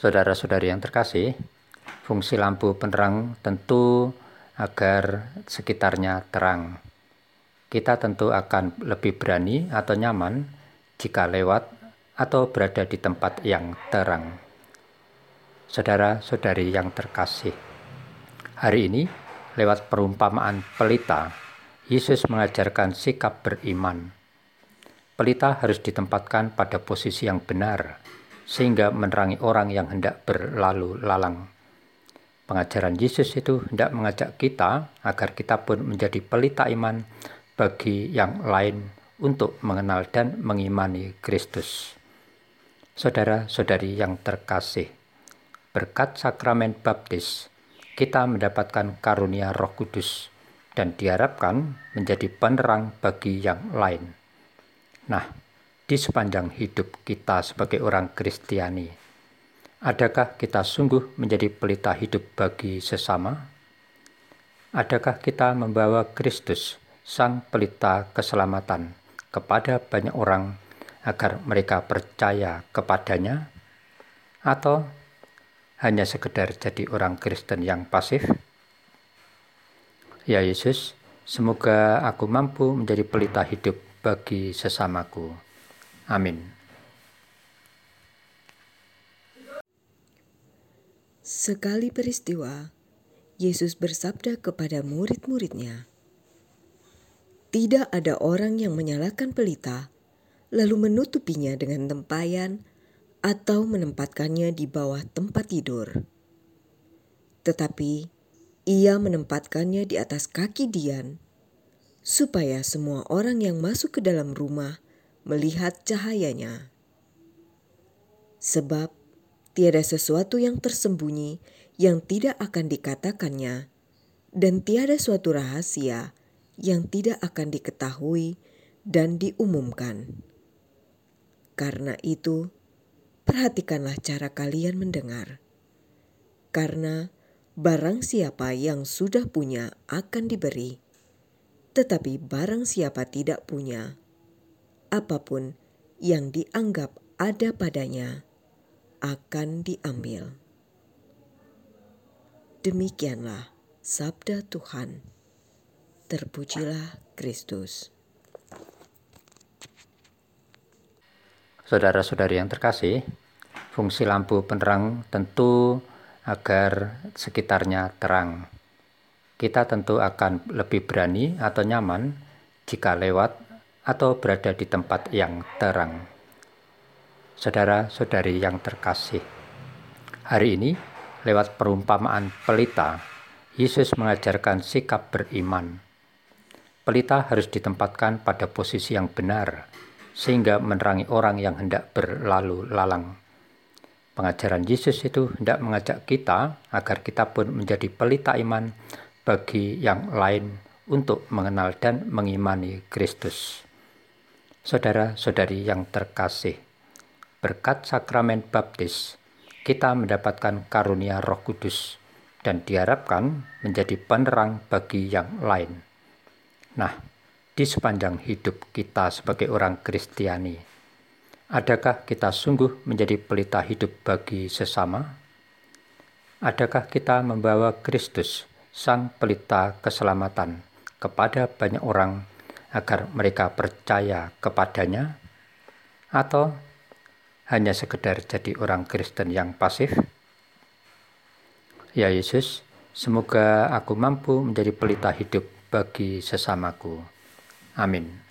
Saudara-saudari yang terkasih, fungsi lampu penerang tentu agar sekitarnya terang. Kita tentu akan lebih berani atau nyaman jika lewat atau berada di tempat yang terang. Saudara-saudari yang terkasih, hari ini lewat perumpamaan pelita, Yesus mengajarkan sikap beriman. Pelita harus ditempatkan pada posisi yang benar, sehingga menerangi orang yang hendak berlalu lalang. Pengajaran Yesus itu hendak mengajak kita agar kita pun menjadi pelita iman bagi yang lain untuk mengenal dan mengimani Kristus. Saudara-saudari yang terkasih, berkat sakramen baptis, kita mendapatkan karunia Roh Kudus dan diharapkan menjadi penerang bagi yang lain. Nah, di sepanjang hidup kita sebagai orang Kristiani? Adakah kita sungguh menjadi pelita hidup bagi sesama? Adakah kita membawa Kristus, Sang Pelita Keselamatan, kepada banyak orang agar mereka percaya kepadanya? Atau hanya sekedar jadi orang Kristen yang pasif? Ya Yesus, semoga aku mampu menjadi pelita hidup bagi sesamaku. Amin. Sekali peristiwa, Yesus bersabda kepada murid-muridnya, "Tidak ada orang yang menyalakan pelita, lalu menutupinya dengan tempayan atau menempatkannya di bawah tempat tidur, tetapi ia menempatkannya di atas kaki Dian, supaya semua orang yang masuk ke dalam rumah melihat cahayanya. Sebab tiada sesuatu yang tersembunyi yang tidak akan dikatakannya, dan tiada suatu rahasia yang tidak akan diketahui dan diumumkan. Karena itu, perhatikanlah cara kalian mendengar, karena barang siapa yang sudah punya akan diberi, tetapi barang siapa tidak punya, apa pun yang dianggap ada padanya akan diambil. Demikianlah sabda Tuhan. Terpujilah Kristus. Saudara-saudari yang terkasih, fungsi lampu penerang tentu agar sekitarnya terang. Kita tentu akan lebih berani atau nyaman jika lewat atau berada di tempat yang terang. Saudara-saudari yang terkasih, hari ini lewat perumpamaan pelita, Yesus mengajarkan sikap beriman. Pelita harus ditempatkan pada posisi yang benar, sehingga menerangi orang yang hendak berlalu lalang. Pengajaran Yesus itu hendak mengajak kita agar kita pun menjadi pelita iman bagi yang lain untuk mengenal dan mengimani Kristus. Saudara-saudari yang terkasih, berkat sakramen baptis, kita mendapatkan karunia Roh Kudus dan diharapkan menjadi penerang bagi yang lain. Nah, di sepanjang hidup kita sebagai orang Kristiani, adakah kita sungguh menjadi pelita hidup bagi sesama? Adakah kita membawa Kristus, Sang Pelita Keselamatan, kepada banyak orang agar mereka percaya kepadanya, atau hanya sekedar jadi orang Kristen yang pasif? Ya Yesus, semoga aku mampu menjadi pelita hidup bagi sesamaku. Amin.